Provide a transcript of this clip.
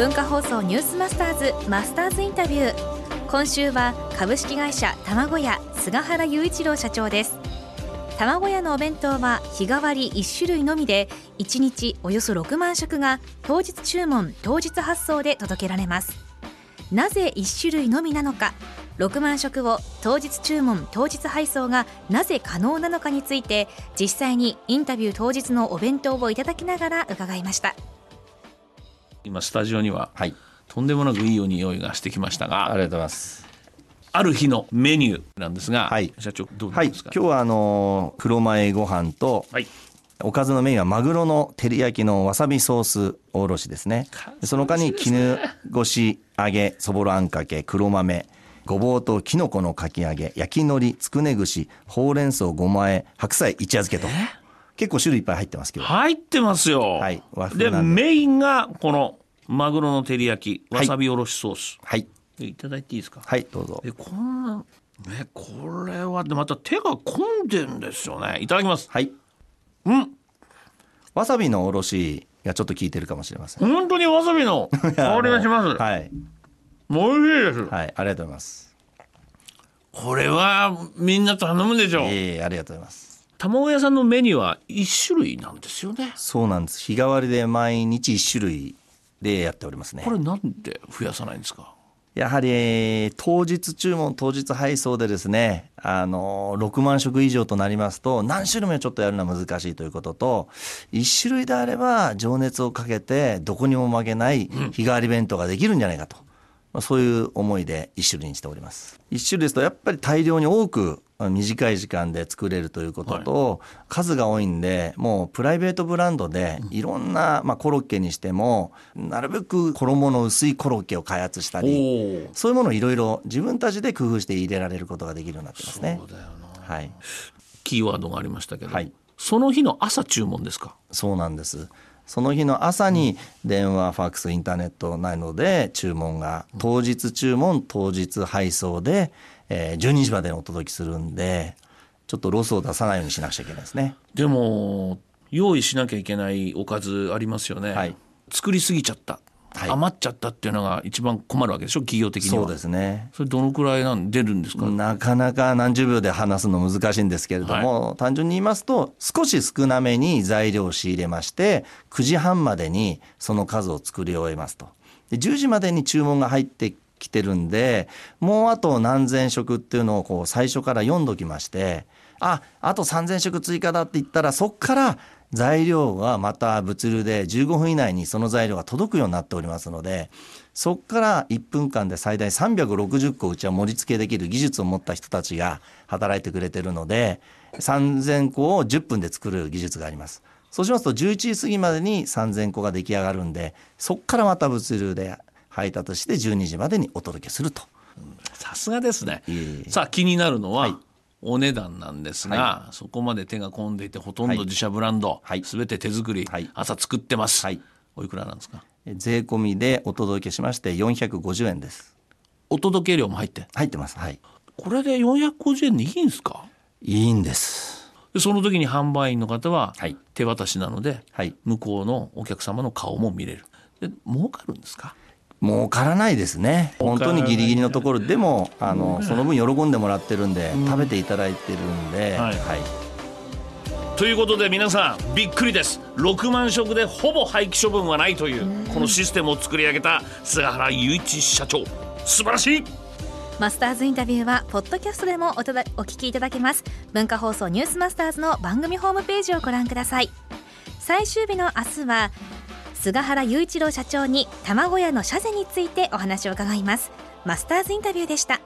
文化放送ニュースマスターズマスターズインタビュー。今週は株式会社卵屋菅原雄一郎社長です。卵屋のお弁当は日替わり1種類のみで1日およそ6万食が当日注文当日発送で届けられます。なぜ1種類のみなのか6万食を当日注文当日配送がなぜ可能なのかについて実際にインタビュー当日のお弁当をいただきながら伺いました。今スタジオには、はい。とんでもなくいいお匂いがしてきましたがありがとうございます。ある日のメニューなんですが、はい。社長どうですか、今日はあのー黒米ご飯と、はい。おかずのメインはマグロの照り焼きのわさびソースおろしですね。でその他に絹ごし揚げ、そぼろあんかけ、黒豆、ごぼうときのこのかき揚げ、焼き海苔、つくね串、ほうれん草、ごまえ、白菜、一夜漬けと。結構種類いっぱい入ってますけど。入ってますよ、はいでメインがこのマグロの照り焼きはいわさびおろしソース、はい。でいただいていいですか？はい、どうぞ。でこんなねこれはでまた手が込んでんですよねいただきますはい。うんわさびのおろしがちょっと効いてるかもしれません。本当にわさびの 香りがします、はい。おいしいです、はい、ありがとうございます。これはみんな頼むでしょう、ええありがとうございます。卵屋さんのメニューは一種類なんですよねそうなんです。日替わりで毎日一種類でやっておりますねこ。れなんで増やさないんですか？やはり、えー当日注文、当日配送でですね、あのー、6万食以上となりますと、何種類もちょっとやるのは難しいということと、1種類であれば情熱をかけて、どこにも負けない日替わり弁当ができるんじゃないかと。まあ、そういう思いで1種類にしております。1種類ですと、やっぱり大量に多く、まあ短い時間で作れるということと、数が多いんで、もうプライベートブランドで、いろんな、まあ、コロッケにしても、なるべく衣の薄いコロッケを開発したり、おそういうものをいろいろ自分たちで工夫して入れられることができるようになってますね。はい。キーワードがありましたけど、はい。その日の朝注文ですか？そうなんです。その日の朝に電話、ファックス、インターネットないので注文が当日注文、当日配送で、えー12時までにお届けするんで、ちょっとロスを出さないようにしなくちゃいけないですね。でも用意しなきゃいけないおかずありますよね、はい。作りすぎちゃった、はい。余っちゃったっていうのが一番困るわけでしょ企業的には。そうですね。それどのくらいなん出るんですか、なかなか何十秒で話すの難しいんですけれども、単純に言いますと、少し少なめに材料を仕入れまして、9時半までにその数を作り終えますと。で10時までに注文が入ってきてるんで、もうあと何千食っていうのをこう最初から読んどきまして、あ、あと3000食追加だって言ったら、そっから材料がまた物流で15分以内にその材料が届くようになっておりますので、そこから1分間で最大360個うちは盛り付けできる技術を持った人たちが働いてくれてるので、3000個を10分で作る技術があります。そうしますと11時過ぎまでに3000個が出来上がるんで、そこからまた物流で配達して12時までにお届けすると。さすがですね。さあ気になるのは、はい。お値段なんですが、そこまで手が込んでいてほとんど自社ブランド、はい。全て手作り、はい。朝作ってます、はい。おいくらなんですか？税込みでお届けしまして450円です。お届け料も入って？入ってます。はい。これで450円でいいんですか？いいんです。でその時に販売員の方ははい。手渡しなので、はい。向こうのお客様の顔も見れる。で儲かるんですか？儲からないですね。本当にギリギリのところでも、あの、その分喜んでもらってるんで、食べていただいてるんで、はい。はい。ということで皆さんびっくりです。6万食でほぼ廃棄処分はないというこのシステムを作り上げた菅原雄一社長。素晴らしい。マスターズインタビューはポッドキャストでもおただお聞きいただけます。文化放送ニュースマスターズの番組ホームページをご覧ください。最終日の明日は菅原雄一郎社長に卵屋の社税についてお話を伺います。マスターズインタビューでした。